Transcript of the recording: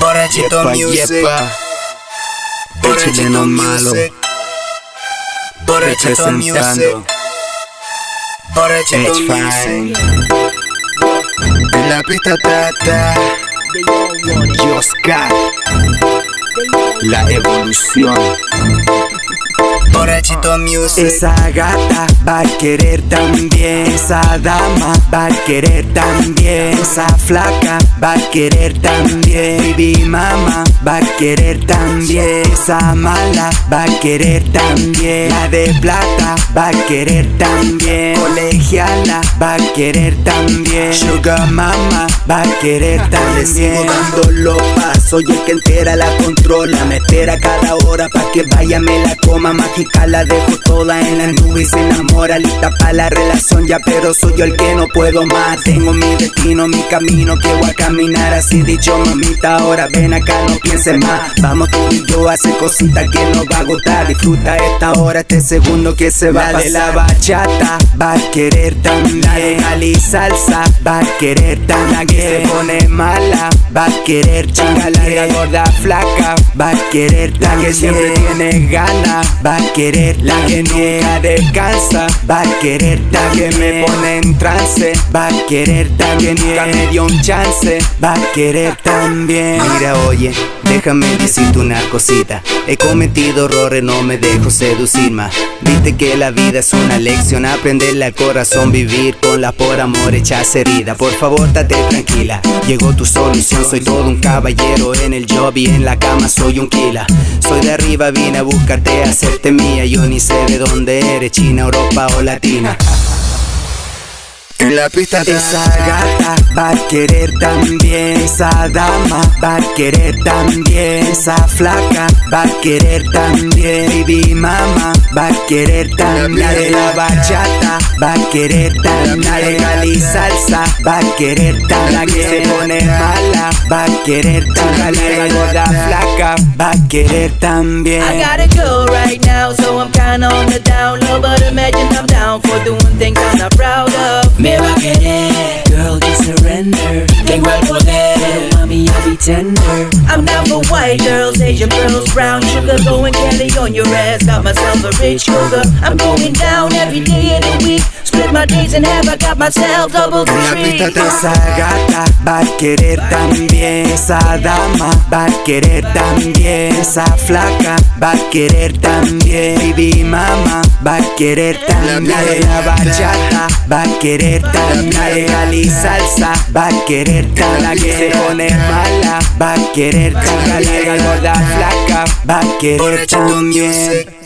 Borrachito Music. Borrachito Music. Borrachito Music. Borrachito Music. En la pista tata. Oscar. La evolución. Music. Esa gata va a querer también. Esa dama va a querer también. Esa flaca va a querer también. Baby mama va a querer también. Esa mala va a querer también. La de plata va a querer también. Colegiala va a querer también. Sugar mama va a querer también. sigo dando. Soy el que entera la controla. Meter a cada hora pa' que vaya me la coma. Mágica la dejo toda en la nube y se enamora. Lista pa' la relación ya, pero soy yo el que no puedo más. Tengo mi destino, mi camino que voy a caminar. Así dicho, mamita, ahora ven acá, no pienses más. Vamos tú y yo a hacer cositas que nos va a gustar. Disfruta esta hora, este segundo que se va a La de la pasar. bachata va a querer también. La de Cali salsa va a querer también. La que se pone mala va a querer también. La gorda flaca va a querer también. La que siempre tiene ganas va a querer La que nunca descansa va a querer que me pone en trance va a querer también. Nunca me dio un chance va a querer también. Mira, oye, déjame decirte una cosita. He cometido errores, no me dejo seducir más. Viste que la vida es una lección, aprenderle al corazón, vivir con la por amor hechas herida. Por favor, date tranquila, llegó tu solución. Soy todo un caballero en el job y en la cama soy un killer. Soy de arriba, vine a buscarte, hacerte mía. Yo ni sé de dónde eres, China, Europa o Latina. En la pista Esa gata va a querer también, esa dama va a querer también, esa flaca va a querer también, baby mama va a querer también, la de la bachata va a querer también, la de Cali salsa va a querer también, la que se pone mala va a querer también, la gorda flaca va a querer también. I gotta go right now, so kinda on the down low. But imagine I'm down for doing things I'm not proud of. Me va a querer, girl, just surrender. Tengo el poder, pero mami, I'll be tender. I'm down for white girls, Asian girls, brown sugar. Going Kelly on your ass, got myself a rich cougar. I'm going down every day my days I got myself double la pista Esa gata va a querer también, esa dama va a querer también, esa flaca va a querer también, baby mama va a querer también, la de la bachata va a querer también, la de Cali salsa va a querer también, la que se pone mala va a querer también, la de la gorda flaca va a querer también.